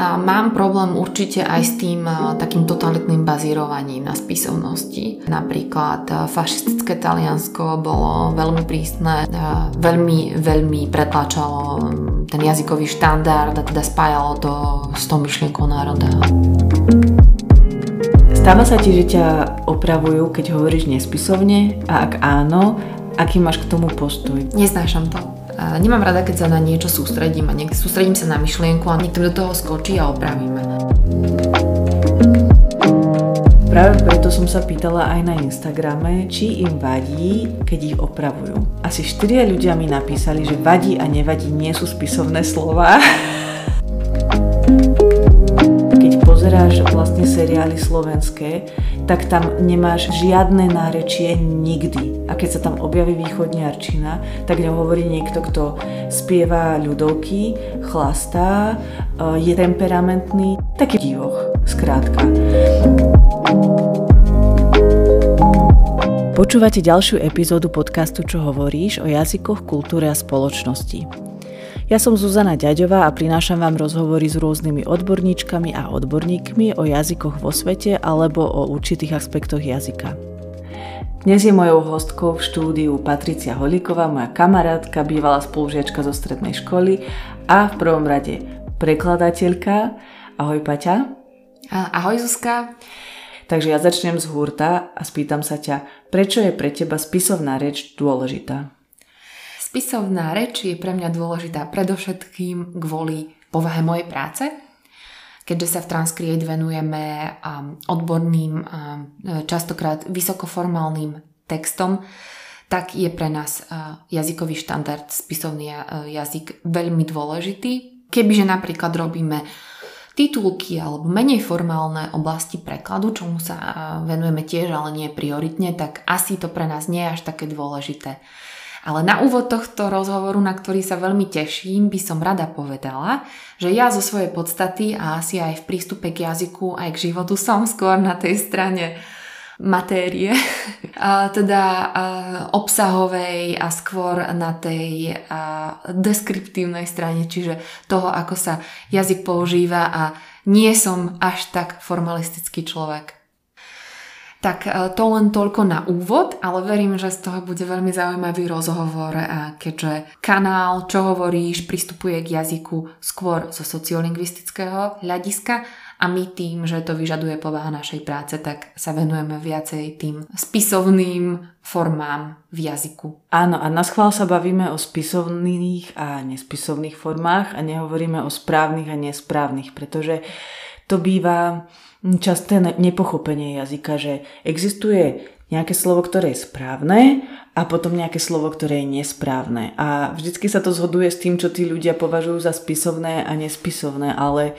A mám problém určite aj s tým takým totalitným bazírovaním na spisovnosti. Napríklad fašistické Taliansko bolo veľmi prísne, veľmi, veľmi pretlačalo ten jazykový štandard a teda spájalo to s tou myšlienkou národa. Stáva sa ti, že ťa opravujú, keď hovoríš nespisovne? A ak áno, aký máš k tomu postoj? Neznášam to. Nemám rada, keď sa na niečo sústredím a niekde sústredím sa na myšlienku a niekto do toho skočí a opravíme. Práve preto som sa pýtala aj na Instagrame, či im vadí, keď ich opravujú. Asi štyria ľudia mi napísali, že vadí a nevadí nie sú spisovné slova. pozeráš vlastne seriály slovenské, tak tam nemáš žiadne nárečie nikdy. A keď sa tam objaví východniarčina, tak ňou hovorí niekto, kto spieva ľudovky, chlastá, e, je temperamentný, taký divoch, skrátka. Počúvate ďalšiu epizódu podcastu Čo hovoríš o jazykoch, kultúre a spoločnosti. Ja som Zuzana Ďaďová a prinášam vám rozhovory s rôznymi odborníčkami a odborníkmi o jazykoch vo svete alebo o určitých aspektoch jazyka. Dnes je mojou hostkou v štúdiu Patricia Holíková, moja kamarátka, bývalá spolužiačka zo strednej školy a v prvom rade prekladateľka. Ahoj Paťa. Ahoj Zuzka. Takže ja začnem z hurta a spýtam sa ťa, prečo je pre teba spisovná reč dôležitá? Spisovná reč je pre mňa dôležitá predovšetkým kvôli povahe mojej práce, keďže sa v Transcreate venujeme um, odborným, um, častokrát vysokoformálnym textom, tak je pre nás uh, jazykový štandard, spisovný uh, jazyk veľmi dôležitý. Kebyže napríklad robíme titulky alebo menej formálne oblasti prekladu, čomu sa uh, venujeme tiež, ale nie prioritne, tak asi to pre nás nie je až také dôležité. Ale na úvod tohto rozhovoru, na ktorý sa veľmi teším, by som rada povedala, že ja zo svojej podstaty a asi aj v prístupe k jazyku aj k životu som skôr na tej strane matérie, a teda a obsahovej a skôr na tej a deskriptívnej strane, čiže toho, ako sa jazyk používa a nie som až tak formalistický človek. Tak e, to len toľko na úvod, ale verím, že z toho bude veľmi zaujímavý rozhovor, keďže kanál Čo hovoríš pristupuje k jazyku skôr zo sociolingvistického hľadiska a my tým, že to vyžaduje povaha našej práce, tak sa venujeme viacej tým spisovným formám v jazyku. Áno, a na schvál sa bavíme o spisovných a nespisovných formách a nehovoríme o správnych a nesprávnych, pretože to býva časté nepochopenie jazyka, že existuje nejaké slovo, ktoré je správne a potom nejaké slovo, ktoré je nesprávne. A vždycky sa to zhoduje s tým, čo tí ľudia považujú za spisovné a nespisovné, ale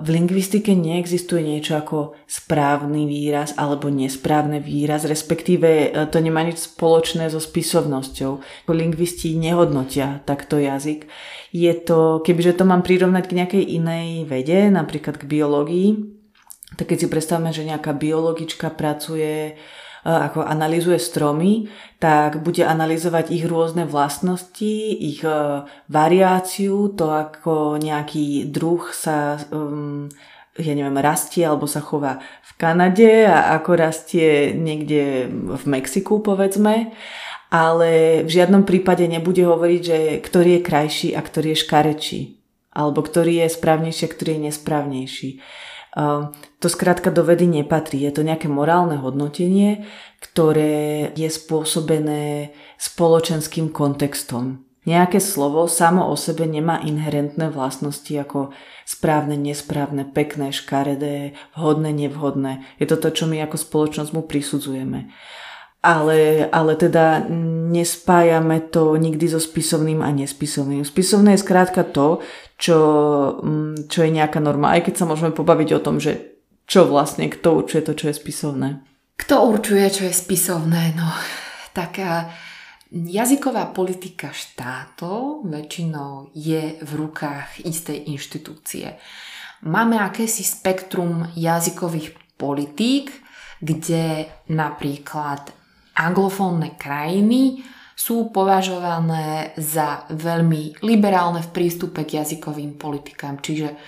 v lingvistike neexistuje niečo ako správny výraz alebo nesprávny výraz, respektíve e, to nemá nič spoločné so spisovnosťou. Lingvisti nehodnotia takto jazyk. Je to, kebyže to mám prirovnať k nejakej inej vede, napríklad k biológii, tak keď si predstavme, že nejaká biologička pracuje e, ako analýzuje stromy, tak bude analyzovať ich rôzne vlastnosti, ich e, variáciu, to ako nejaký druh sa um, ja neviem, rastie alebo sa chová v Kanade a ako rastie niekde v Mexiku, povedzme. Ale v žiadnom prípade nebude hovoriť, že ktorý je krajší a ktorý je škarečí. Alebo ktorý je správnejší a ktorý je nesprávnejší. Ehm, to skrátka do vedy nepatrí. Je to nejaké morálne hodnotenie, ktoré je spôsobené spoločenským kontextom. Nejaké slovo samo o sebe nemá inherentné vlastnosti ako správne, nesprávne, pekné, škaredé, vhodné, nevhodné. Je to to, čo my ako spoločnosť mu prisudzujeme. Ale, ale teda nespájame to nikdy so spisovným a nespisovným. Spisovné je skrátka to, čo, mm, čo je nejaká norma, aj keď sa môžeme pobaviť o tom, že čo vlastne, kto určuje to, čo je spisovné. Kto určuje, čo je spisovné? No, tak jazyková politika štátov väčšinou je v rukách istej inštitúcie. Máme akési spektrum jazykových politík, kde napríklad anglofónne krajiny sú považované za veľmi liberálne v prístupe k jazykovým politikám. Čiže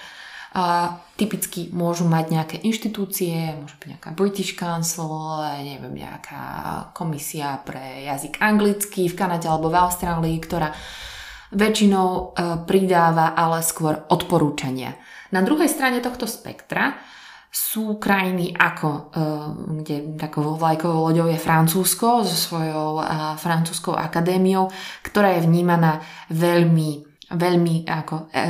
A typicky môžu mať nejaké inštitúcie, môže byť nejaká British Council, neviem, nejaká komisia pre jazyk anglický v Kanade alebo v Austrálii, ktorá väčšinou e, pridáva ale skôr odporúčania. Na druhej strane tohto spektra sú krajiny ako, e, kde takou vlajkovou loďou je Francúzsko so svojou e, francúzskou akadémiou, ktorá je vnímaná veľmi veľmi ako, e,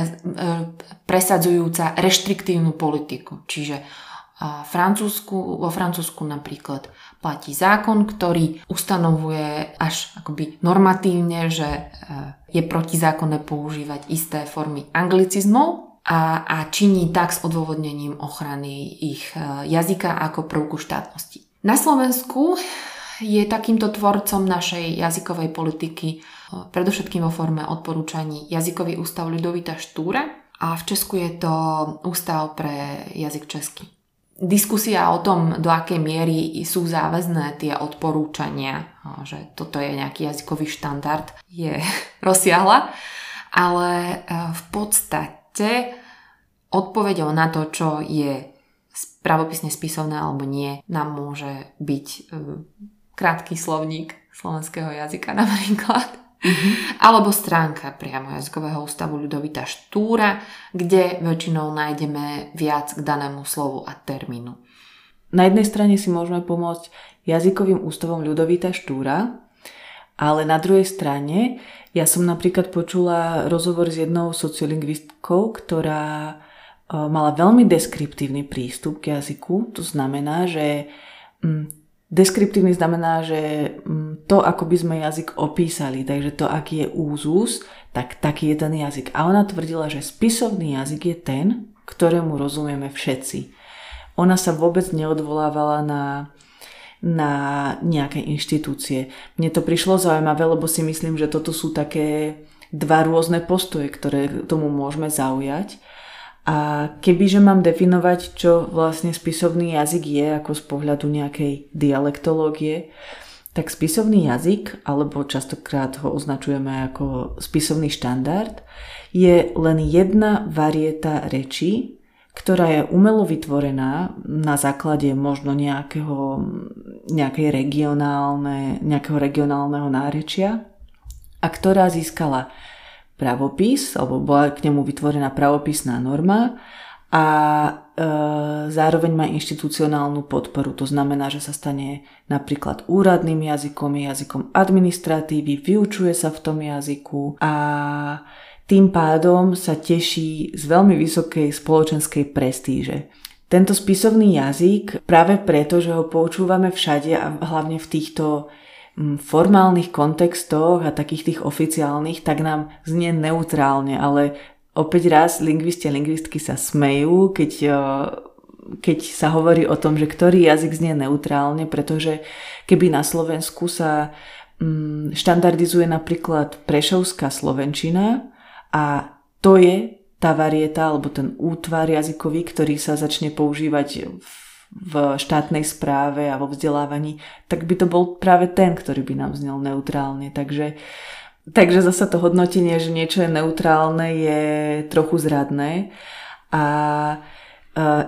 presadzujúca reštriktívnu politiku. Čiže Francúzsku, vo Francúzsku napríklad platí zákon, ktorý ustanovuje až akoby normatívne, že je protizákonné používať isté formy anglicizmov a, a činí tak s odôvodnením ochrany ich jazyka ako prvku štátnosti. Na Slovensku je takýmto tvorcom našej jazykovej politiky predovšetkým vo forme odporúčaní Jazykový ústav Ľudovita Štúra a v Česku je to Ústav pre jazyk český. Diskusia o tom, do akej miery sú záväzné tie odporúčania, že toto je nejaký jazykový štandard, je rozsiahla, ale e, v podstate odpovedou na to, čo je pravopisne spisovné alebo nie, nám môže byť e, krátky slovník slovenského jazyka napríklad Mm-hmm. Alebo stránka priamo jazykového ústavu Ľudovita Štúra, kde väčšinou nájdeme viac k danému slovu a termínu. Na jednej strane si môžeme pomôcť jazykovým ústavom Ľudovita Štúra, ale na druhej strane ja som napríklad počula rozhovor s jednou sociolingvistkou, ktorá e, mala veľmi deskriptívny prístup k jazyku. To znamená, že mm, Deskriptívny znamená, že mm, to, ako by sme jazyk opísali, takže to, aký je úzus, tak taký je ten jazyk. A ona tvrdila, že spisovný jazyk je ten, ktorému rozumieme všetci. Ona sa vôbec neodvolávala na, na nejaké inštitúcie. Mne to prišlo zaujímavé, lebo si myslím, že toto sú také dva rôzne postoje, ktoré tomu môžeme zaujať. A kebyže mám definovať, čo vlastne spisovný jazyk je ako z pohľadu nejakej dialektológie, tak spisovný jazyk, alebo častokrát ho označujeme ako spisovný štandard, je len jedna varieta reči, ktorá je umelo vytvorená na základe možno nejakého, nejakej regionálne, nejakého regionálneho nárečia a ktorá získala pravopis, alebo bola k nemu vytvorená pravopisná norma a e, zároveň má inštitucionálnu podporu. To znamená, že sa stane napríklad úradným jazykom, jazykom administratívy, vyučuje sa v tom jazyku a tým pádom sa teší z veľmi vysokej spoločenskej prestíže. Tento spisovný jazyk práve preto, že ho poučúvame všade a hlavne v týchto formálnych kontextoch a takých tých oficiálnych, tak nám znie neutrálne, ale opäť raz lingvisti a lingvistky sa smejú, keď, keď sa hovorí o tom, že ktorý jazyk znie neutrálne, pretože keby na Slovensku sa štandardizuje napríklad prešovská slovenčina a to je tá varieta alebo ten útvar jazykový, ktorý sa začne používať v štátnej správe a vo vzdelávaní, tak by to bol práve ten, ktorý by nám znel neutrálne. Takže, takže zasa to hodnotenie, že niečo je neutrálne, je trochu zradné. A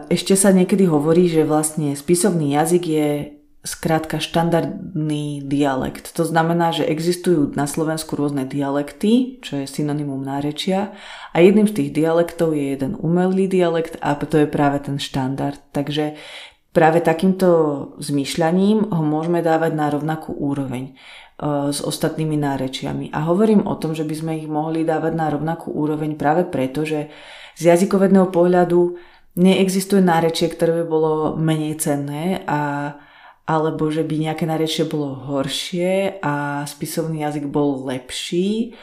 ešte sa niekedy hovorí, že vlastne spisovný jazyk je skrátka štandardný dialekt. To znamená, že existujú na Slovensku rôzne dialekty, čo je synonymum nárečia a jedným z tých dialektov je jeden umelý dialekt a to je práve ten štandard. Takže práve takýmto zmýšľaním ho môžeme dávať na rovnakú úroveň e, s ostatnými nárečiami. A hovorím o tom, že by sme ich mohli dávať na rovnakú úroveň práve preto, že z jazykovedného pohľadu neexistuje nárečie, ktoré by bolo menej cenné a alebo že by nejaké nárečie bolo horšie a spisovný jazyk bol lepší.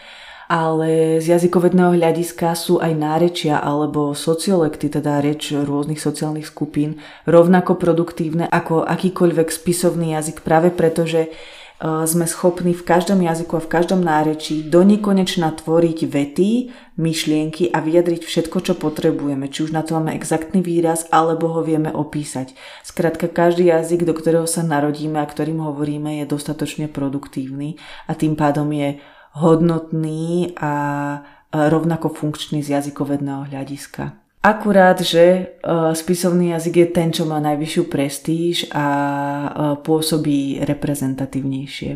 Ale z jazykovedného hľadiska sú aj nárečia alebo sociolekty, teda reč rôznych sociálnych skupín, rovnako produktívne ako akýkoľvek spisovný jazyk práve preto, že sme schopní v každom jazyku a v každom nárečí do nekonečna tvoriť vety, myšlienky a vyjadriť všetko, čo potrebujeme. Či už na to máme exaktný výraz, alebo ho vieme opísať. Skrátka, každý jazyk, do ktorého sa narodíme a ktorým hovoríme, je dostatočne produktívny a tým pádom je hodnotný a rovnako funkčný z jazykovedného hľadiska. Akurát, že uh, spisovný jazyk je ten, čo má najvyššiu prestíž a uh, pôsobí reprezentatívnejšie.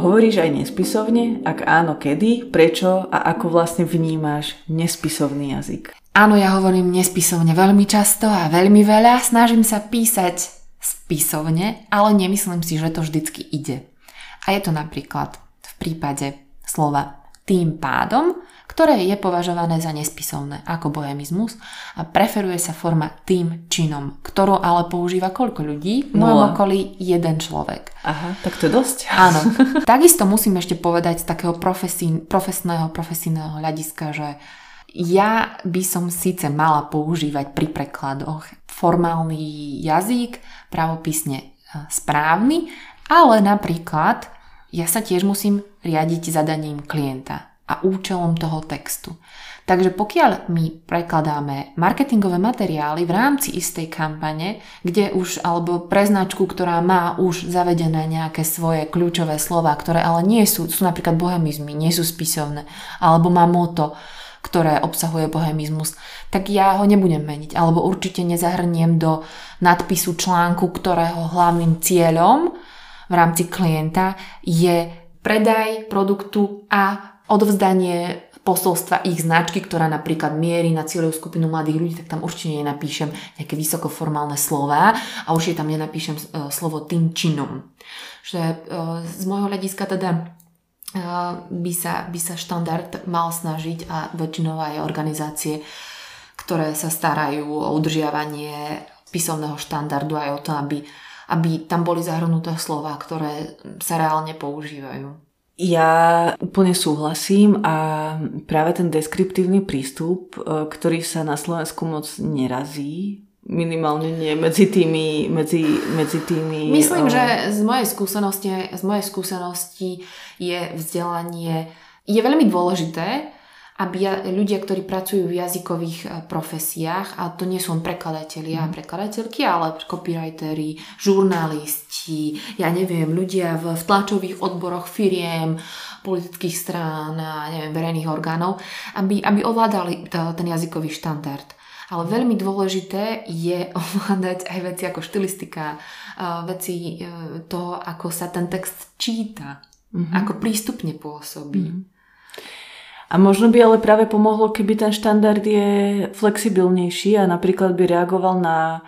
Hovoríš aj nespisovne? Ak áno, kedy, prečo a ako vlastne vnímáš nespisovný jazyk? Áno, ja hovorím nespisovne veľmi často a veľmi veľa. Snažím sa písať spisovne, ale nemyslím si, že to vždycky ide. A je to napríklad v prípade slova tým pádom, ktoré je považované za nespisovné ako bohemizmus a preferuje sa forma tým činom, ktorú ale používa koľko ľudí? V mojom okolí jeden človek. Aha, tak to je dosť. Áno. Takisto musím ešte povedať z takého profesí, profesného, profesijného hľadiska, že ja by som síce mala používať pri prekladoch formálny jazyk, pravopisne e, správny, ale napríklad ja sa tiež musím riadiť zadaním klienta a účelom toho textu. Takže pokiaľ my prekladáme marketingové materiály v rámci istej kampane, kde už, alebo pre značku, ktorá má už zavedené nejaké svoje kľúčové slova, ktoré ale nie sú, sú napríklad bohemizmy, nie sú spisovné, alebo má moto, ktoré obsahuje bohemizmus, tak ja ho nebudem meniť, alebo určite nezahrniem do nadpisu článku, ktorého hlavným cieľom v rámci klienta je predaj produktu a odovzdanie posolstva ich značky, ktorá napríklad mierí na cieľovú skupinu mladých ľudí, tak tam určite nenapíšem nejaké vysokoformálne slova a určite tam nenapíšem e, slovo tým činom. Že e, z môjho hľadiska teda e, by sa, by sa štandard mal snažiť a väčšinou aj organizácie, ktoré sa starajú o udržiavanie písomného štandardu aj o to, aby, aby tam boli zahrnuté slova, ktoré sa reálne používajú. Ja úplne súhlasím a práve ten deskriptívny prístup, e, ktorý sa na Slovensku moc nerazí, minimálne nie medzi tými, medzi, medzi tými... Myslím, o... že z mojej skúsenosti, z mojej skúsenosti je vzdelanie je veľmi dôležité, aby ľudia, ktorí pracujú v jazykových e, profesiách, a to nie sú prekladatelia a mhm. prekladateľky, ale copywriteri, žurnalisti, ja neviem, ľudia v, v tlačových odboroch firiem, politických strán a neviem, verejných orgánov, aby, aby ovládali ten jazykový štandard. Ale veľmi dôležité je ovládať aj veci ako štilistika, e, veci e, to, ako sa ten text číta, mm-hmm. ako prístupne pôsobí. Mm-hmm. A možno by ale práve pomohlo, keby ten štandard je flexibilnejší a napríklad by reagoval na,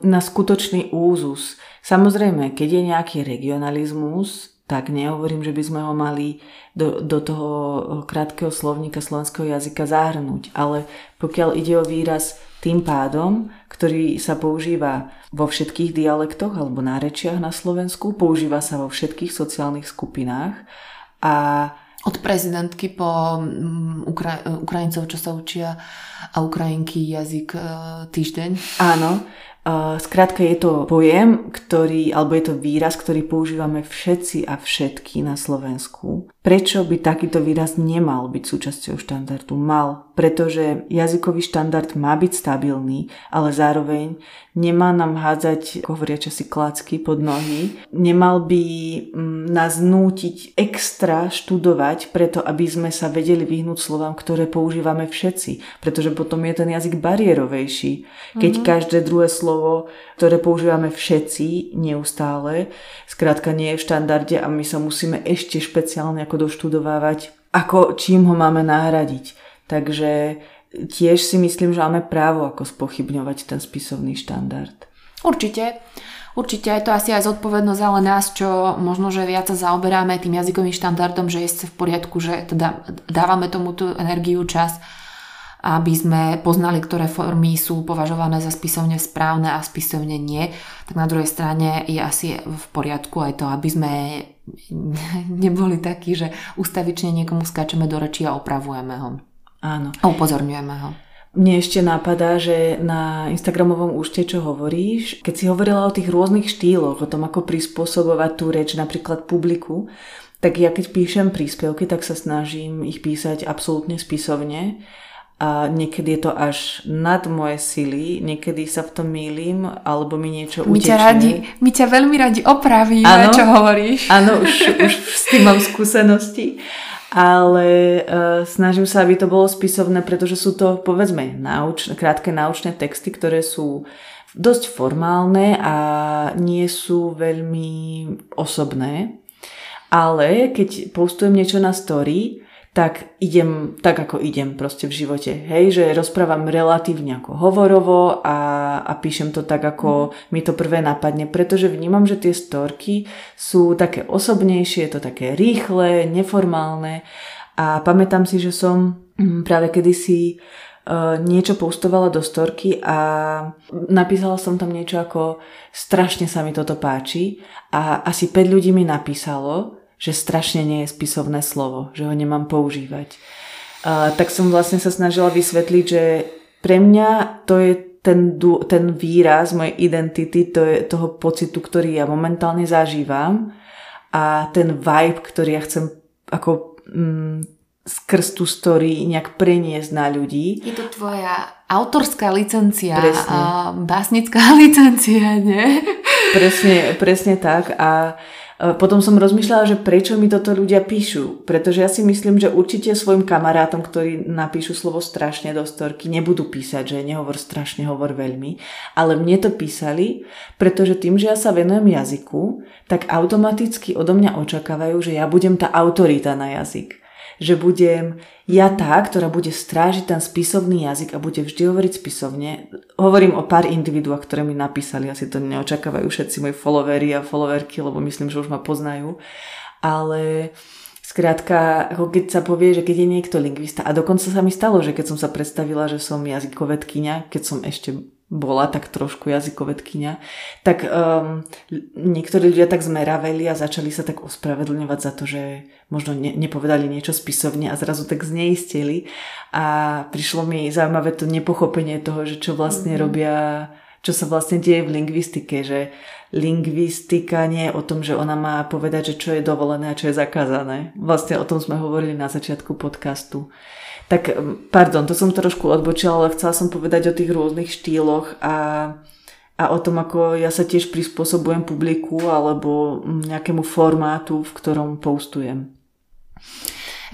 na skutočný úzus. Samozrejme, keď je nejaký regionalizmus, tak nehovorím, že by sme ho mali do, do toho krátkeho slovníka slovenského jazyka zahrnúť, ale pokiaľ ide o výraz tým pádom, ktorý sa používa vo všetkých dialektoch alebo nárečiach na Slovensku, používa sa vo všetkých sociálnych skupinách a od prezidentky po mm, Ukra- Ukrajincov, čo sa učia a Ukrajinky jazyk e, týždeň. Áno, Skrátka je to pojem, ktorý, alebo je to výraz, ktorý používame všetci a všetky na Slovensku. Prečo by takýto výraz nemal byť súčasťou štandardu? Mal, pretože jazykový štandard má byť stabilný, ale zároveň nemá nám hádzať, ako hovoria časi, klacky pod nohy. Nemal by mm, nás nútiť extra študovať, preto aby sme sa vedeli vyhnúť slovám, ktoré používame všetci. Pretože potom je ten jazyk bariérovejší. Keď mm-hmm. každé druhé slovo slovo, ktoré používame všetci neustále, skrátka nie je v štandarde a my sa musíme ešte špeciálne ako doštudovávať, ako čím ho máme nahradiť. Takže tiež si myslím, že máme právo ako spochybňovať ten spisovný štandard. Určite. Určite je to asi aj zodpovednosť ale nás, čo možno, že viac sa zaoberáme tým jazykovým štandardom, že je v poriadku, že teda dávame tomu tú energiu, čas aby sme poznali, ktoré formy sú považované za spisovne správne a spisovne nie, tak na druhej strane je asi v poriadku aj to, aby sme neboli takí, že ustavične niekomu skáčeme do rečí a opravujeme ho. Áno. A upozorňujeme ho. Mne ešte napadá, že na Instagramovom účte, čo hovoríš, keď si hovorila o tých rôznych štýloch, o tom, ako prispôsobovať tú reč napríklad publiku, tak ja keď píšem príspevky, tak sa snažím ich písať absolútne spisovne a niekedy je to až nad moje sily, niekedy sa v tom mýlim, alebo mi niečo my utečie. Ťa radi, my ťa veľmi radi opravíme, ano, čo hovoríš. Áno, už, už s tým mám skúsenosti. ale uh, snažím sa, aby to bolo spisovné, pretože sú to, povedzme, nauč, krátke naučné texty, ktoré sú dosť formálne a nie sú veľmi osobné. Ale keď postujem niečo na story, tak idem tak, ako idem proste v živote. Hej, že rozprávam relatívne ako hovorovo a, a píšem to tak, ako mm. mi to prvé napadne, pretože vnímam, že tie storky sú také osobnejšie, je to také rýchle, neformálne a pamätám si, že som mm, práve kedysi uh, niečo postovala do storky a napísala som tam niečo ako strašne sa mi toto páči a asi 5 ľudí mi napísalo, že strašne nie je spisovné slovo, že ho nemám používať. A, tak som vlastne sa snažila vysvetliť, že pre mňa to je ten, ten výraz mojej identity, to je toho pocitu, ktorý ja momentálne zažívam a ten vibe, ktorý ja chcem ako mm, skrz tú story nejak preniesť na ľudí. Je to tvoja autorská licencia presne. a básnická licencia, nie? Presne, presne tak a potom som rozmýšľala, že prečo mi toto ľudia píšu. Pretože ja si myslím, že určite svojim kamarátom, ktorí napíšu slovo strašne do storky, nebudú písať, že nehovor strašne, hovor veľmi. Ale mne to písali, pretože tým, že ja sa venujem jazyku, tak automaticky odo mňa očakávajú, že ja budem tá autorita na jazyk že budem ja tá, ktorá bude strážiť ten spisovný jazyk a bude vždy hovoriť spisovne. Hovorím o pár individuách, ktoré mi napísali, asi to neočakávajú všetci moji followery a followerky, lebo myslím, že už ma poznajú. Ale Skrátka, ako keď sa povie, že keď je niekto lingvista, a dokonca sa mi stalo, že keď som sa predstavila, že som jazykovedkynia, keď som ešte bola tak trošku jazykovedkynia, tak um, niektorí ľudia tak zmeraveli a začali sa tak ospravedlňovať za to, že možno ne, nepovedali niečo spisovne a zrazu tak zneistili a prišlo mi zaujímavé to nepochopenie toho, že čo vlastne mm-hmm. robia, čo sa vlastne deje v lingvistike, že lingvistika nie je o tom, že ona má povedať, že čo je dovolené a čo je zakázané. Vlastne o tom sme hovorili na začiatku podcastu. Tak, pardon, to som trošku odbočila, ale chcela som povedať o tých rôznych štýloch a, a o tom, ako ja sa tiež prispôsobujem publiku alebo nejakému formátu, v ktorom postujem.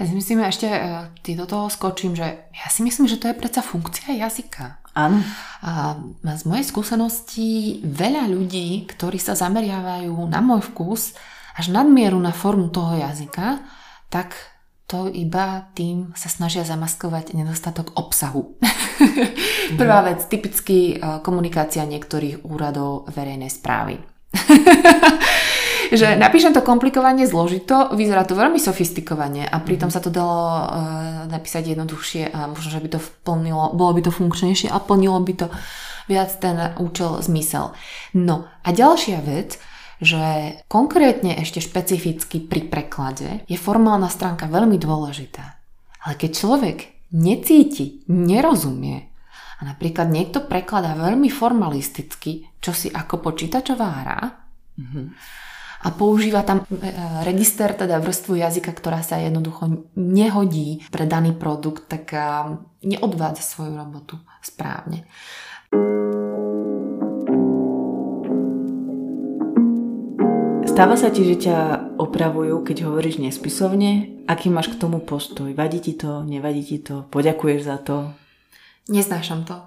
Ja si myslím, ešte e, ty do toho skočím, že ja si myslím, že to je predsa funkcia jazyka. Áno. A z mojej skúsenosti veľa ľudí, ktorí sa zameriavajú na môj vkus až nadmieru na formu toho jazyka, tak to iba tým sa snažia zamaskovať nedostatok obsahu. Prvá vec, typicky e, komunikácia niektorých úradov verejnej správy. že napíšem to komplikovane, zložito, vyzerá to veľmi sofistikovane a pritom sa to dalo uh, napísať jednoduchšie a možno, že by to plnilo, bolo by to funkčnejšie a plnilo by to viac ten účel, zmysel. No a ďalšia vec, že konkrétne ešte špecificky pri preklade je formálna stránka veľmi dôležitá. Ale keď človek necíti, nerozumie a napríklad niekto prekladá veľmi formalisticky, čo si ako počítačová hra mm-hmm. a používa tam e, register, teda vrstvu jazyka, ktorá sa jednoducho nehodí pre daný produkt, tak neodvádza svoju robotu správne. Stáva sa ti, že ťa opravujú, keď hovoríš nespisovne? Aký máš k tomu postoj? Vadí ti to? Nevadí ti to? Poďakuješ za to? Neznášam to.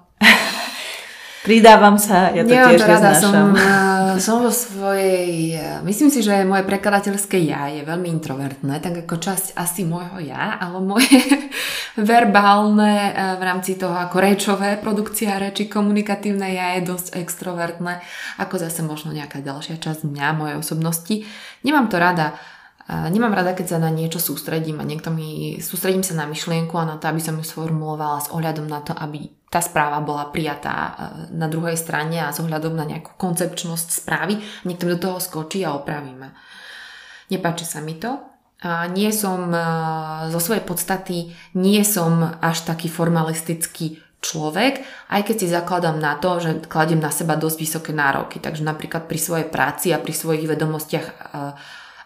Pridávam sa, ja to Nemám tiež to rada, som, eh, som vo svojej... Eh, myslím si, že moje prekladateľské ja je veľmi introvertné, tak ako časť asi môjho ja, ale moje verbálne eh, v rámci toho ako rečové produkcia reči, komunikatívne ja je dosť extrovertné, ako zase možno nejaká ďalšia časť mňa, mojej osobnosti. Nemám to rada Nemám rada, keď sa na niečo sústredím a niekto mi, sústredím sa na myšlienku a na to, aby som ju sformulovala s ohľadom na to, aby tá správa bola prijatá e, na druhej strane a s ohľadom na nejakú koncepčnosť správy. Niekto do toho skočí a opravíme. Nepáči sa mi to. A nie som e, zo svojej podstaty, nie som až taký formalistický človek, aj keď si zakladám na to, že kladiem na seba dosť vysoké nároky. Takže napríklad pri svojej práci a pri svojich vedomostiach e,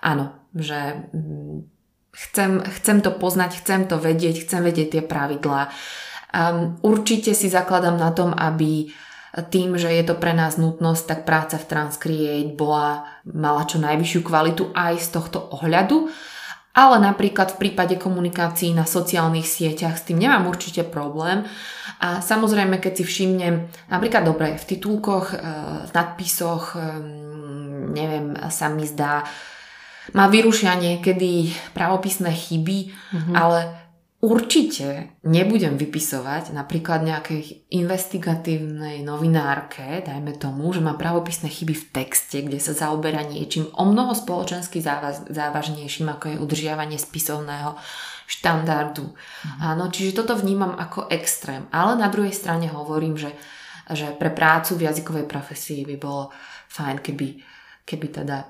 áno, že mm, chcem, chcem to poznať, chcem to vedieť, chcem vedieť tie pravidlá. Um, určite si zakladám na tom, aby tým, že je to pre nás nutnosť, tak práca v Transcreate bola, mala čo najvyššiu kvalitu aj z tohto ohľadu. Ale napríklad v prípade komunikácií na sociálnych sieťach s tým nemám určite problém. A samozrejme, keď si všimnem, napríklad dobre, v titulkoch, e, v nadpisoch, e, neviem, sa mi zdá, ma vyrušia niekedy pravopisné chyby, mm-hmm. ale Určite nebudem vypisovať napríklad nejakej investigatívnej novinárke, dajme tomu, že má pravopisné chyby v texte, kde sa zaoberá niečím o mnoho spoločensky závaž- závažnejším, ako je udržiavanie spisovného štandardu. Mhm. Áno, čiže toto vnímam ako extrém. Ale na druhej strane hovorím, že, že pre prácu v jazykovej profesii by bolo fajn, keby, keby teda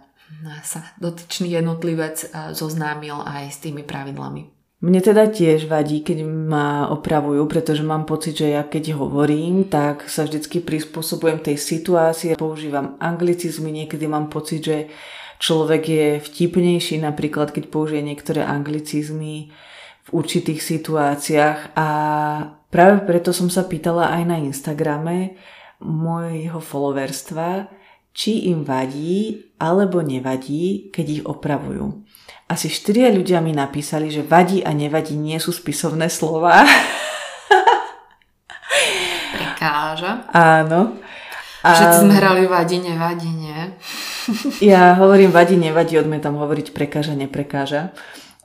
sa dotyčný jednotlivec eh, zoznámil aj s tými pravidlami. Mne teda tiež vadí, keď ma opravujú, pretože mám pocit, že ja keď hovorím, tak sa vždycky prispôsobujem tej situácii, používam anglicizmy, niekedy mám pocit, že človek je vtipnejší, napríklad keď použije niektoré anglicizmy v určitých situáciách a práve preto som sa pýtala aj na Instagrame mojho followerstva, či im vadí alebo nevadí, keď ich opravujú. Asi štyria ľudia mi napísali, že vadí a nevadí nie sú spisovné slova. Prekáža. Áno. A... Všetci sme hrali vadí, nevadí, nie? ja hovorím vadí, nevadí, odmietam hovoriť prekáža, neprekáža.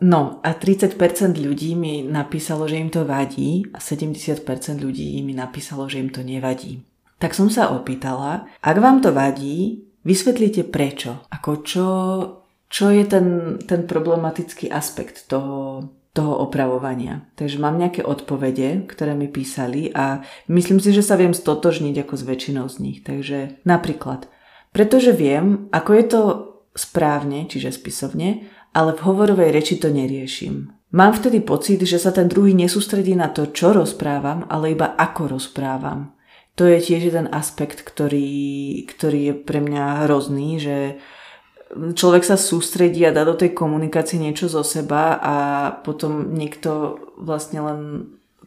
No a 30% ľudí mi napísalo, že im to vadí a 70% ľudí mi napísalo, že im to nevadí. Tak som sa opýtala, ak vám to vadí, vysvetlite prečo. Ako čo, čo je ten, ten problematický aspekt toho, toho opravovania. Takže mám nejaké odpovede, ktoré mi písali a myslím si, že sa viem stotožniť ako s väčšinou z nich. Takže napríklad, pretože viem, ako je to správne, čiže spisovne, ale v hovorovej reči to neriešim. Mám vtedy pocit, že sa ten druhý nesústredí na to, čo rozprávam, ale iba ako rozprávam. To je tiež jeden aspekt, ktorý, ktorý je pre mňa hrozný, že človek sa sústredí a dá do tej komunikácie niečo zo seba a potom niekto vlastne len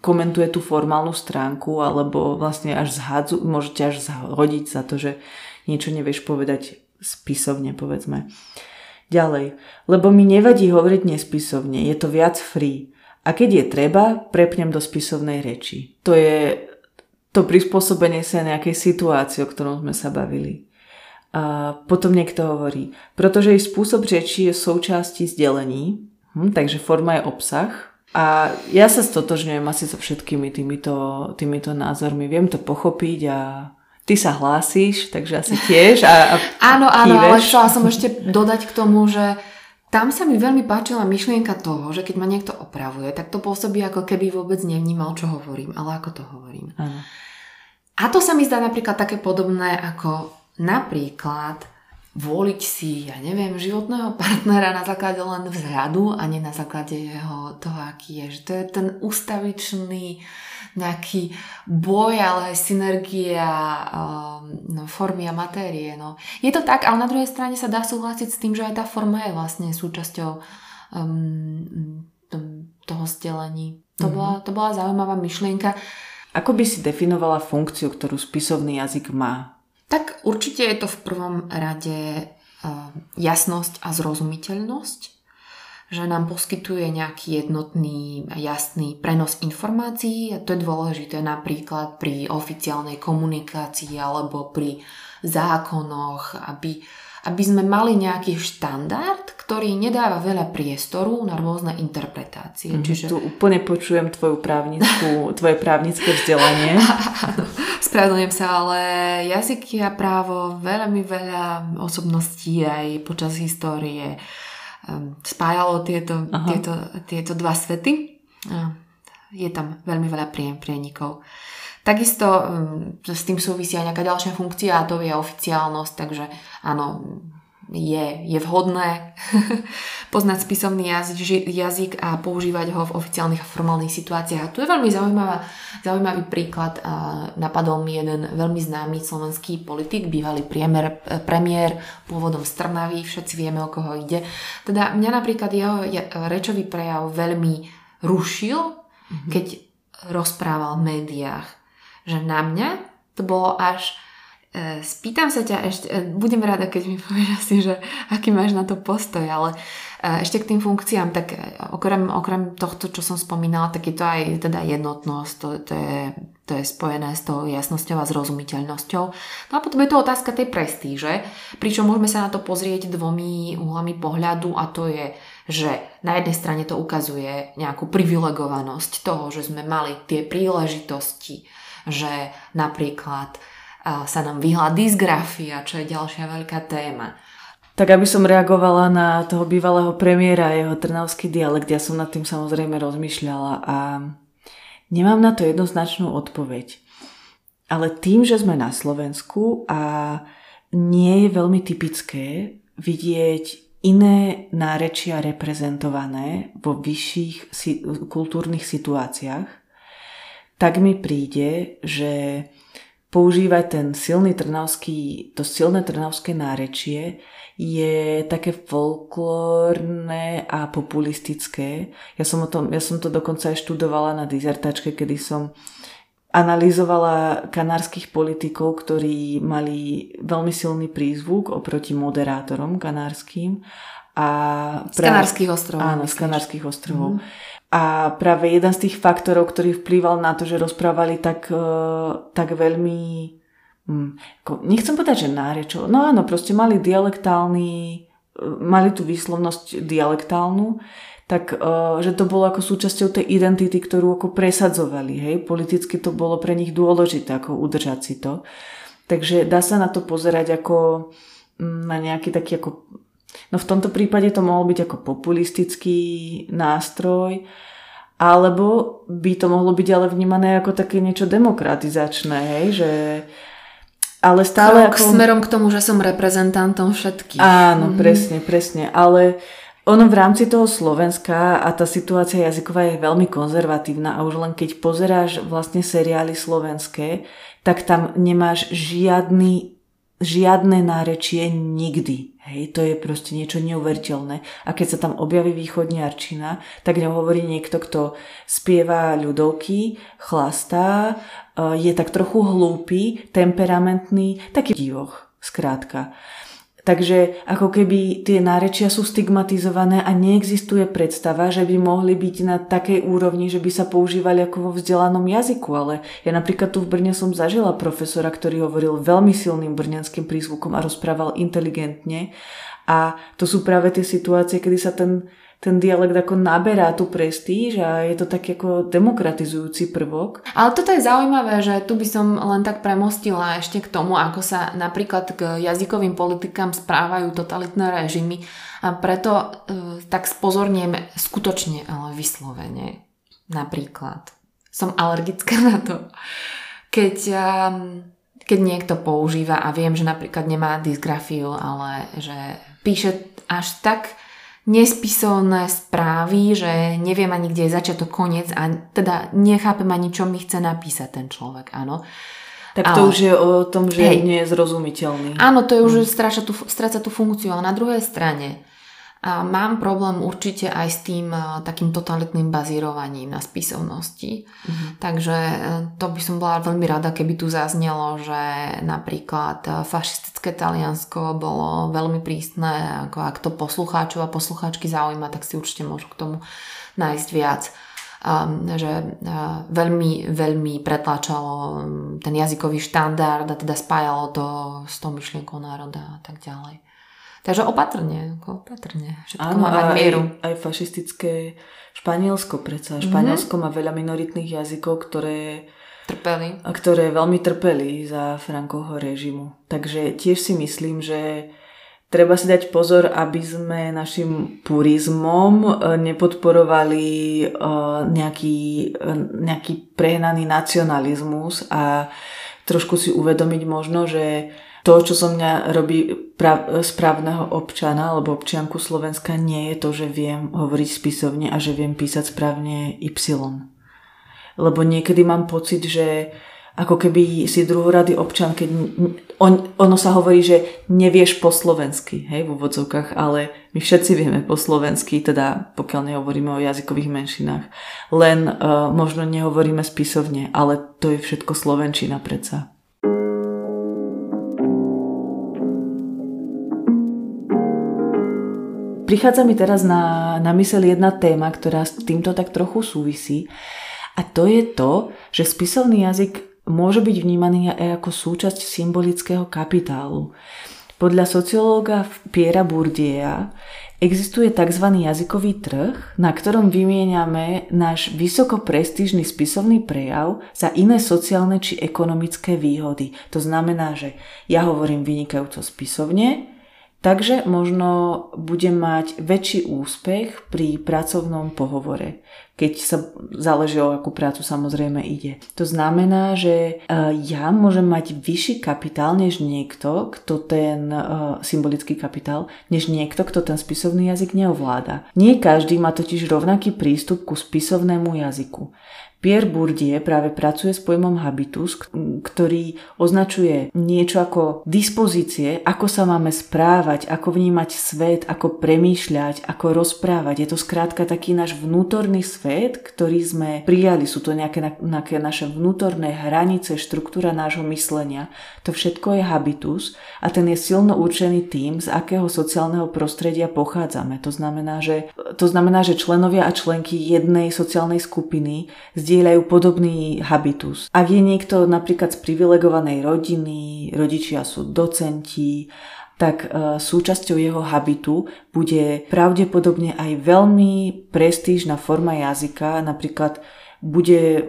komentuje tú formálnu stránku alebo vlastne až zhádzu, môžete až zhodiť za to, že niečo nevieš povedať spisovne, povedzme. Ďalej, lebo mi nevadí hovoriť nespisovne, je to viac free. A keď je treba, prepnem do spisovnej reči. To je to prispôsobenie sa nejakej situácii, o ktorom sme sa bavili. A potom niekto hovorí, pretože ich spôsob reči je součástí zdelení, hm, takže forma je obsah. A ja sa stotožňujem asi so všetkými týmito, týmito názormi. Viem to pochopiť a ty sa hlásíš, takže asi tiež. A, a áno, áno, ale chcela som ešte dodať k tomu, že tam sa mi veľmi páčila myšlienka toho, že keď ma niekto opravuje, tak to pôsobí ako keby vôbec nevnímal, čo hovorím, ale ako to hovorím. Áno. A to sa mi zdá napríklad také podobné ako Napríklad voliť si, ja neviem, životného partnera na základe len vzhľadu a nie na základe jeho toho, aký je. Že to je ten ustavičný nejaký boj, ale synergia no, formy a matérie. No. Je to tak, ale na druhej strane sa dá súhlasiť s tým, že aj tá forma je vlastne súčasťou um, toho stelení. To, mm-hmm. bola, to bola zaujímavá myšlienka. Ako by si definovala funkciu, ktorú spisovný jazyk má? Tak určite je to v prvom rade jasnosť a zrozumiteľnosť, že nám poskytuje nejaký jednotný a jasný prenos informácií. A to je dôležité napríklad pri oficiálnej komunikácii alebo pri zákonoch, aby aby sme mali nejaký štandard, ktorý nedáva veľa priestoru na rôzne interpretácie. Mm, Čiže... Tu úplne počujem tvoju právnickú, tvoje právnické vzdelanie. Spravedlňujem sa, ale jazyky a právo veľmi veľa osobností aj počas histórie um, spájalo tieto, tieto, tieto dva svety. Je tam veľmi veľa prienikov. Takisto mm, s tým súvisí aj nejaká ďalšia funkcia a to je oficiálnosť, takže áno, je, je vhodné poznať spisovný jazyk, jazyk a používať ho v oficiálnych a formálnych situáciách. A tu je veľmi zaujímavá, zaujímavý príklad. Napadol mi jeden veľmi známy slovenský politik, bývalý priemer, premiér, pôvodom z Trnavy, všetci vieme, o koho ide. Teda mňa napríklad jeho rečový prejav veľmi rušil, mm-hmm. keď rozprával v médiách že na mňa to bolo až E, spýtam sa ťa ešte, e, budem rada, keď mi povieš asi, že aký máš na to postoj, ale e, ešte k tým funkciám, tak okrem, okrem tohto, čo som spomínala, tak je to aj teda jednotnosť, to, to, je, to je spojené s tou jasnosťou a zrozumiteľnosťou. No a potom je to otázka tej prestíže, pričom môžeme sa na to pozrieť dvomi uhlami pohľadu a to je, že na jednej strane to ukazuje nejakú privilegovanosť toho, že sme mali tie príležitosti, že napríklad sa nám vyhla dysgrafia, čo je ďalšia veľká téma. Tak aby som reagovala na toho bývalého premiéra a jeho trnavský dialekt, ja som nad tým samozrejme rozmýšľala a nemám na to jednoznačnú odpoveď. Ale tým, že sme na Slovensku a nie je veľmi typické vidieť iné nárečia reprezentované vo vyšších kultúrnych situáciách, tak mi príde, že používať ten silný trnavský, to silné trnavské nárečie je také folklórne a populistické. Ja som, o tom, ja som to dokonca aj študovala na dizertačke, kedy som analyzovala kanárskych politikov, ktorí mali veľmi silný prízvuk oproti moderátorom kanárským. A z Kanárskych ostrovov. Áno, z Kanárskych ostrovov. Mm. A práve jeden z tých faktorov, ktorý vplýval na to, že rozprávali tak, e, tak veľmi, hm, nechcem povedať, že nárečo, no áno, proste mali dialektálny, e, mali tú výslovnosť dialektálnu, tak e, že to bolo ako súčasťou tej identity, ktorú ako presadzovali, hej, politicky to bolo pre nich dôležité, ako udržať si to. Takže dá sa na to pozerať ako hm, na nejaký taký ako No v tomto prípade to mohol byť ako populistický nástroj, alebo by to mohlo byť ale vnímané ako také niečo demokratizačné, hej, že ale stále Krok ako... smerom k tomu, že som reprezentantom všetkých. Áno, mm-hmm. presne, presne, ale ono v rámci toho Slovenska a tá situácia jazyková je veľmi konzervatívna a už len keď pozeráš vlastne seriály slovenské, tak tam nemáš žiadny, žiadne nárečie nikdy. Hej, to je proste niečo neuveriteľné. A keď sa tam objaví východniarčina, tak ňou hovorí niekto, kto spieva ľudovky, chlastá, e, je tak trochu hlúpy, temperamentný, taký divoch, skrátka. Takže ako keby tie nárečia sú stigmatizované a neexistuje predstava, že by mohli byť na takej úrovni, že by sa používali ako vo vzdelanom jazyku. Ale ja napríklad tu v Brne som zažila profesora, ktorý hovoril veľmi silným brňanským prízvukom a rozprával inteligentne. A to sú práve tie situácie, kedy sa ten ten dialekt ako naberá tú prestíž a je to taký ako demokratizujúci prvok. Ale toto je zaujímavé, že tu by som len tak premostila ešte k tomu, ako sa napríklad k jazykovým politikám správajú totalitné režimy a preto e, tak spozorniem skutočne ale vyslovene. Napríklad som alergická na to, keď, um, keď niekto používa a viem, že napríklad nemá dysgrafiu, ale že píše až tak nespisovné správy, že neviem ani, kde je začiatok, koniec a teda nechápem ani, čo mi chce napísať ten človek, áno. Tak to ale, už je o tom, že hej, nie je zrozumiteľný. Áno, to je už, že hm. stráca tú, stráca tú funkciu, ale na druhej strane mám problém určite aj s tým takým totalitným bazírovaním na spisovnosti. Mm-hmm. Takže e, to by som bola veľmi rada, keby tu zaznelo, že napríklad e, fašistické Taliansko bolo veľmi prísne, ako ak to poslucháčov a poslucháčky zaujíma, tak si určite môžu k tomu nájsť viac. Že veľmi, veľmi pretláčalo ten jazykový štandard a teda spájalo to s tou myšlienkou národa a tak ďalej. Takže opatrne, ako opatrne. Všetko Áno, má mať mieru. Aj, aj fašistické Španielsko predsa. Mhm. Španielsko mm-hmm. má veľa minoritných jazykov, ktoré trpeli. A ktoré veľmi trpeli za Frankovho režimu. Takže tiež si myslím, že treba si dať pozor, aby sme našim purizmom e, nepodporovali e, nejaký, e, nejaký prehnaný nacionalizmus a trošku si uvedomiť možno, že to, čo zo mňa robí prav, správneho občana alebo občianku Slovenska, nie je to, že viem hovoriť spisovne a že viem písať správne Y. Lebo niekedy mám pocit, že ako keby si druhorady občan, keď on, ono sa hovorí, že nevieš po slovensky, hej, v úvodzovkách, ale my všetci vieme po slovensky, teda pokiaľ nehovoríme o jazykových menšinách. Len uh, možno nehovoríme spisovne, ale to je všetko slovenčina predsa. Prichádza mi teraz na, na mysel jedna téma, ktorá s týmto tak trochu súvisí. A to je to, že spisovný jazyk môže byť vnímaný aj ako súčasť symbolického kapitálu. Podľa sociológa Piera Bourdieu existuje tzv. jazykový trh, na ktorom vymieňame náš vysoko prestížny spisovný prejav za iné sociálne či ekonomické výhody. To znamená, že ja hovorím vynikajúco spisovne, Takže možno budem mať väčší úspech pri pracovnom pohovore, keď sa záleží o akú prácu samozrejme ide. To znamená, že e, ja môžem mať vyšší kapitál než niekto, kto ten uh, symbolický kapitál, než niekto, kto ten spisovný jazyk neovláda. Nie každý má totiž rovnaký prístup ku spisovnému jazyku. Pierre Bourdieu práve pracuje s pojmom habitus, ktorý označuje niečo ako dispozície, ako sa máme správať, ako vnímať svet, ako premýšľať, ako rozprávať. Je to skrátka taký náš vnútorný svet, ktorý sme prijali. Sú to nejaké, nejaké naše vnútorné hranice, štruktúra nášho myslenia. To všetko je habitus a ten je silno určený tým, z akého sociálneho prostredia pochádzame. To znamená, že, to znamená, že členovia a členky jednej sociálnej skupiny zdieľajú podobný habitus. Ak je niekto napríklad z privilegovanej rodiny, rodičia sú docenti, tak e, súčasťou jeho habitu bude pravdepodobne aj veľmi prestížna forma jazyka, napríklad bude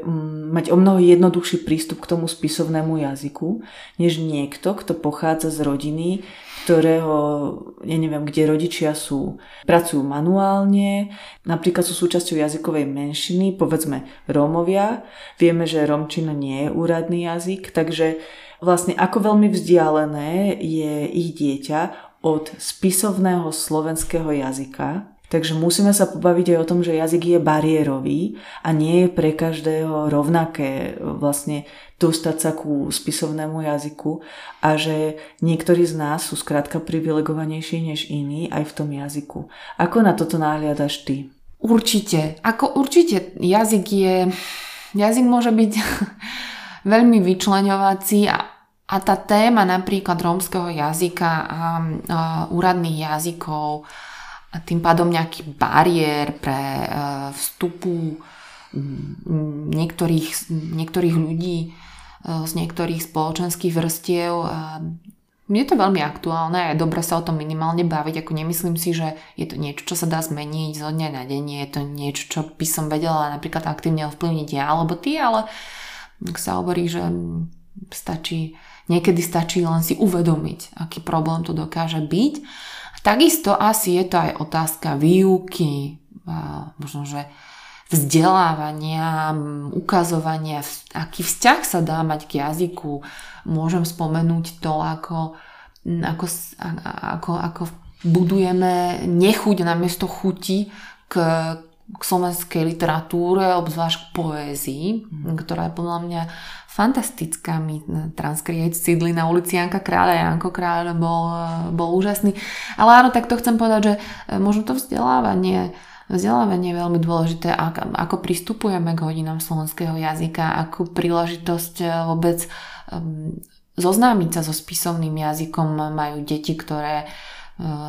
mať o mnoho jednoduchší prístup k tomu spisovnému jazyku, než niekto, kto pochádza z rodiny, ktorého, ja neviem, kde rodičia sú, pracujú manuálne, napríklad sú súčasťou jazykovej menšiny, povedzme Rómovia. Vieme, že Romčina nie je úradný jazyk, takže vlastne ako veľmi vzdialené je ich dieťa od spisovného slovenského jazyka, Takže musíme sa pobaviť aj o tom, že jazyk je bariérový a nie je pre každého rovnaké vlastne dostať sa ku spisovnému jazyku a že niektorí z nás sú skrátka privilegovanejší než iní aj v tom jazyku. Ako na toto náhliadaš ty? Určite. Ako určite jazyk je... Jazyk môže byť veľmi vyčleňovací a, a tá téma napríklad rómskeho jazyka a, a úradných jazykov tým pádom nejaký bariér pre e, vstupu niektorých, niektorých ľudí e, z niektorých spoločenských vrstiev. Je to veľmi aktuálne a je dobre sa o tom minimálne baviť, ako nemyslím si, že je to niečo, čo sa dá zmeniť zo dňa na deň, je to niečo, čo by som vedela napríklad aktívne ovplyvniť ja alebo ty, ale sa hovorí, že stačí, niekedy stačí len si uvedomiť, aký problém to dokáže byť Takisto asi je to aj otázka výuky, možno, že vzdelávania, ukazovania, aký vzťah sa dá mať k jazyku. Môžem spomenúť to, ako, ako, ako, ako budujeme nechuť namiesto chuti k, k slovenskej literatúre, obzvlášť k poézii, mm. ktorá je podľa mňa fantastická. My Transcreate sídli na ulici Janka Kráľa. Janko Kráľ bol, bol úžasný. Ale áno, tak to chcem povedať, že e, možno to vzdelávanie Vzdelávanie je veľmi dôležité, ako, ako pristupujeme k hodinám slovenského jazyka, akú príležitosť vôbec um, zoznámiť sa so spisovným jazykom majú deti, ktoré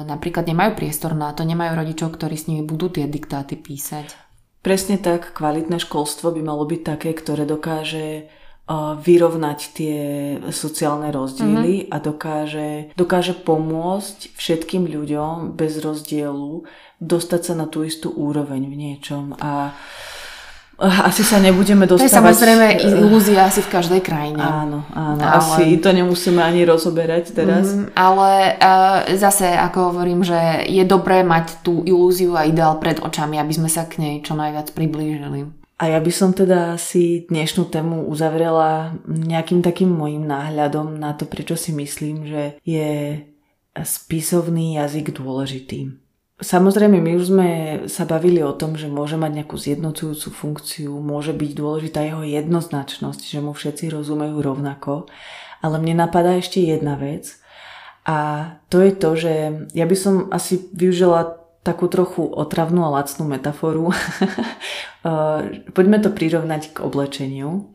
napríklad nemajú priestor na to, nemajú rodičov, ktorí s nimi budú tie diktáty písať. Presne tak, kvalitné školstvo by malo byť také, ktoré dokáže vyrovnať tie sociálne rozdiely mm-hmm. a dokáže, dokáže pomôcť všetkým ľuďom bez rozdielu dostať sa na tú istú úroveň v niečom a asi sa nebudeme dostávať... To je samozrejme ilúzia asi v každej krajine. Áno, áno. Ale... Asi to nemusíme ani rozoberať teraz. Mm, ale uh, zase, ako hovorím, že je dobré mať tú ilúziu a ideál pred očami, aby sme sa k nej čo najviac priblížili. A ja by som teda si dnešnú tému uzavrela nejakým takým môjim náhľadom na to, prečo si myslím, že je spisovný jazyk dôležitý. Samozrejme, my už sme sa bavili o tom, že môže mať nejakú zjednocujúcu funkciu, môže byť dôležitá jeho jednoznačnosť, že mu všetci rozumejú rovnako, ale mne napadá ešte jedna vec a to je to, že ja by som asi využila takú trochu otravnú a lacnú metaforu. Eh, poďme to prirovnať k oblečeniu.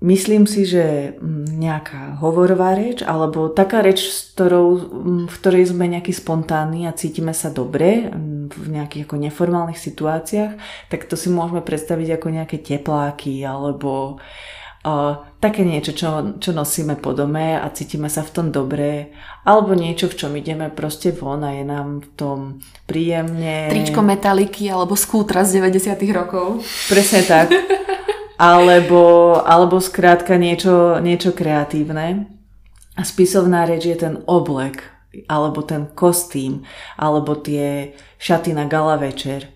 Myslím si, že mm, nejaká hovorová reč alebo taká reč, s ktorou, mm, v ktorej sme nejaký spontánni a cítime sa dobre mm, v nejakých ako neformálnych situáciách, tak to si môžeme predstaviť ako nejaké tepláky alebo uh, také niečo, čo, čo nosíme po dome a cítime sa v tom dobre alebo niečo, v čom ideme proste von a je nám v tom príjemne. Tričko metaliky alebo skútra z 90 rokov. Presne tak. alebo, alebo skrátka niečo, niečo kreatívne. A spisovná reč je ten oblek, alebo ten kostým, alebo tie šaty na gala večer.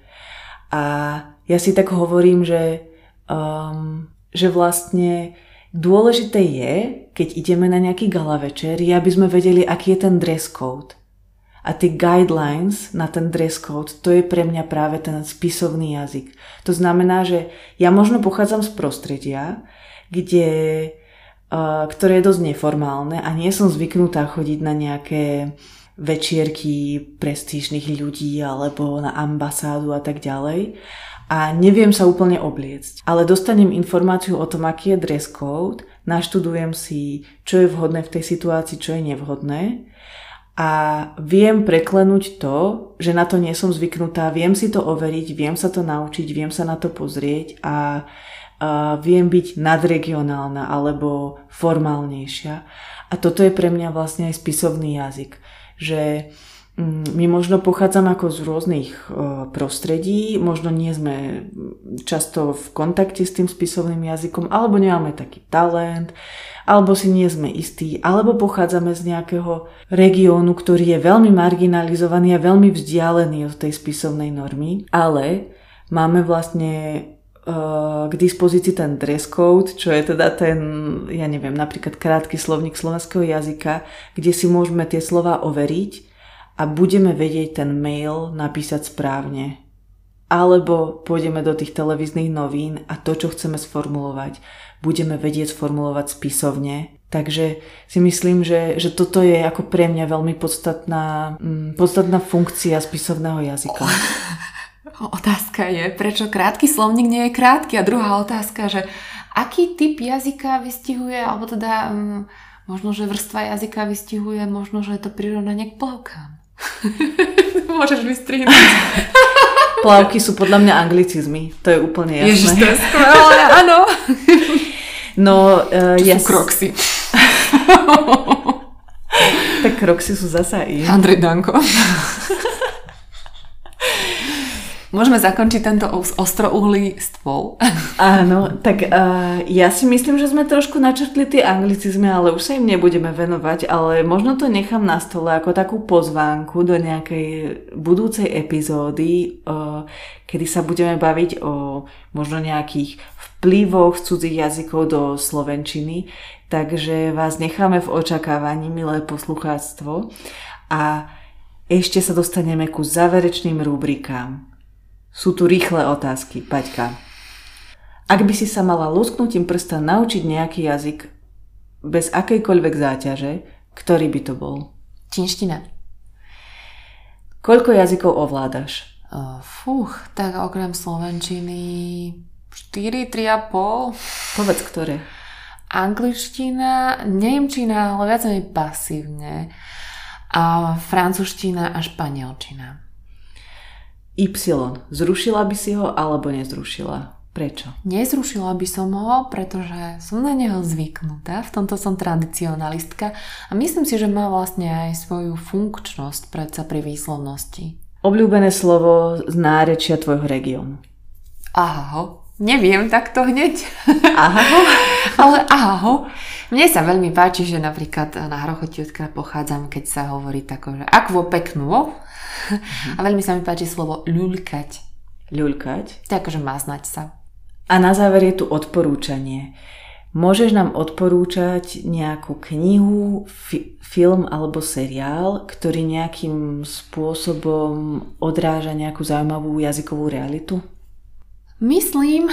A ja si tak hovorím, že, um, že vlastne dôležité je, keď ideme na nejaký gala večer, aby sme vedeli, aký je ten dress code. A tie guidelines na ten dress code, to je pre mňa práve ten spisovný jazyk. To znamená, že ja možno pochádzam z prostredia, kde, ktoré je dosť neformálne a nie som zvyknutá chodiť na nejaké večierky prestížnych ľudí alebo na ambasádu a tak ďalej a neviem sa úplne obliecť. Ale dostanem informáciu o tom, aký je dress code, naštudujem si, čo je vhodné v tej situácii, čo je nevhodné a viem preklenúť to, že na to nie som zvyknutá, viem si to overiť, viem sa to naučiť, viem sa na to pozrieť a, a viem byť nadregionálna alebo formálnejšia. A toto je pre mňa vlastne aj spisovný jazyk, že mm, my možno pochádzame ako z rôznych prostredí, možno nie sme často v kontakte s tým spisovným jazykom, alebo nemáme taký talent, alebo si nie sme istí, alebo pochádzame z nejakého regiónu, ktorý je veľmi marginalizovaný a veľmi vzdialený od tej spisovnej normy, ale máme vlastne uh, k dispozícii ten dress code, čo je teda ten, ja neviem, napríklad krátky slovník slovenského jazyka, kde si môžeme tie slova overiť a budeme vedieť ten mail napísať správne. Alebo pôjdeme do tých televíznych novín a to, čo chceme sformulovať, budeme vedieť sformulovať spisovne. Takže si myslím, že, že toto je ako pre mňa veľmi podstatná, mm, podstatná funkcia spisovného jazyka. Otázka je, prečo krátky slovník nie je krátky? A druhá otázka, že aký typ jazyka vystihuje, alebo teda um, možno, že vrstva jazyka vystihuje, možno, že je to prirovnanie k plavkám. Môžeš vystrihnúť. Plavky sú podľa mňa anglicizmy, to je úplne jasné. Ježiš, to je skvelé, áno. No, uh, ja... sú kroxy. tak kroxy sú zasa i. Andrej Danko. Môžeme zakončiť tento ostrouhlý stôl. Áno, tak uh, ja si myslím, že sme trošku načrtli tie anglicizmy, ale už sa im nebudeme venovať, ale možno to nechám na stole ako takú pozvánku do nejakej budúcej epizódy, uh, kedy sa budeme baviť o možno nejakých vplyvoch cudzích jazykov do slovenčiny. Takže vás necháme v očakávaní, milé poslucháctvo. A ešte sa dostaneme ku záverečným rubrikám. Sú tu rýchle otázky, Paťka. Ak by si sa mala lusknutím prsta naučiť nejaký jazyk bez akejkoľvek záťaže, ktorý by to bol? Čínština. Koľko jazykov ovládaš? Uh, fúch, tak okrem slovenčiny 4, 3,5. Povedz, ktoré? Angličtina, nemčina, ale viac menej pasívne. A francúzština a španielčina. Y. Zrušila by si ho alebo nezrušila? Prečo? Nezrušila by som ho, pretože som na neho zvyknutá, v tomto som tradicionalistka a myslím si, že má vlastne aj svoju funkčnosť predsa pri výslovnosti. Obľúbené slovo z nárečia tvojho regiónu? Aho. Neviem takto hneď. Aho. Ale aho. Mne sa veľmi páči, že napríklad na Hrochoti, odkiaľ pochádzam, keď sa hovorí tako, že akvo peknú, a veľmi sa mi páči slovo? To je akože maznať sa. A na záver je tu odporúčanie. Môžeš nám odporúčať nejakú knihu, fi- film alebo seriál, ktorý nejakým spôsobom odráža nejakú zaujímavú jazykovú realitu? Myslím,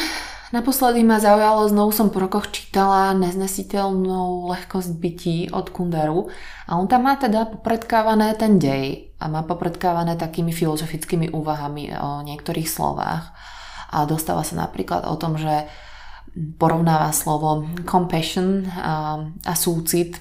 Naposledy ma zaujalo, znovu som po rokoch čítala Neznesiteľnú lehkosť bytí od Kunderu a on tam má teda popredkávané ten dej a má popredkávané takými filozofickými úvahami o niektorých slovách. A dostáva sa napríklad o tom, že porovnáva slovo compassion a, a súcit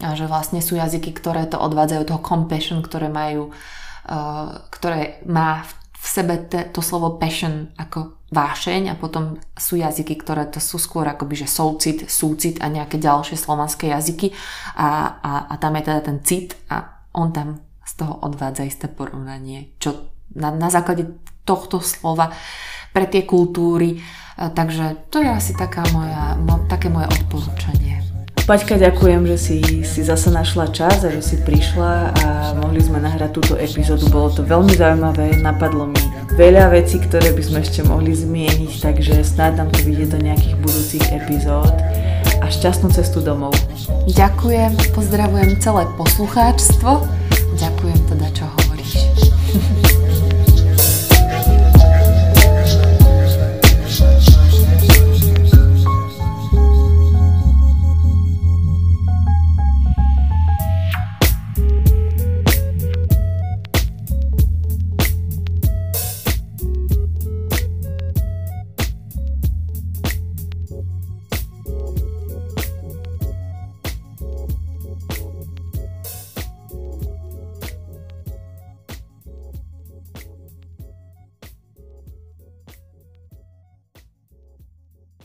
a že vlastne sú jazyky, ktoré to odvádzajú toho compassion, ktoré majú, uh, ktoré má v sebe te, to slovo passion ako vášeň a potom sú jazyky, ktoré to sú skôr akoby, že soucit, súcit a nejaké ďalšie slovanské jazyky a, a, a tam je teda ten cit a on tam z toho odvádza isté porovnanie, čo na, na základe tohto slova pre tie kultúry, takže to je asi taká moja, mo, také moje odporúčanie. Paťka, ďakujem, že si, si zase našla čas a že si prišla a mohli sme nahrať túto epizódu. Bolo to veľmi zaujímavé, napadlo mi veľa vecí, ktoré by sme ešte mohli zmieniť, takže snáď nám to vidieť do nejakých budúcich epizód a šťastnú cestu domov. Ďakujem, pozdravujem celé poslucháčstvo. Ďakujem teda, čo hovoríš.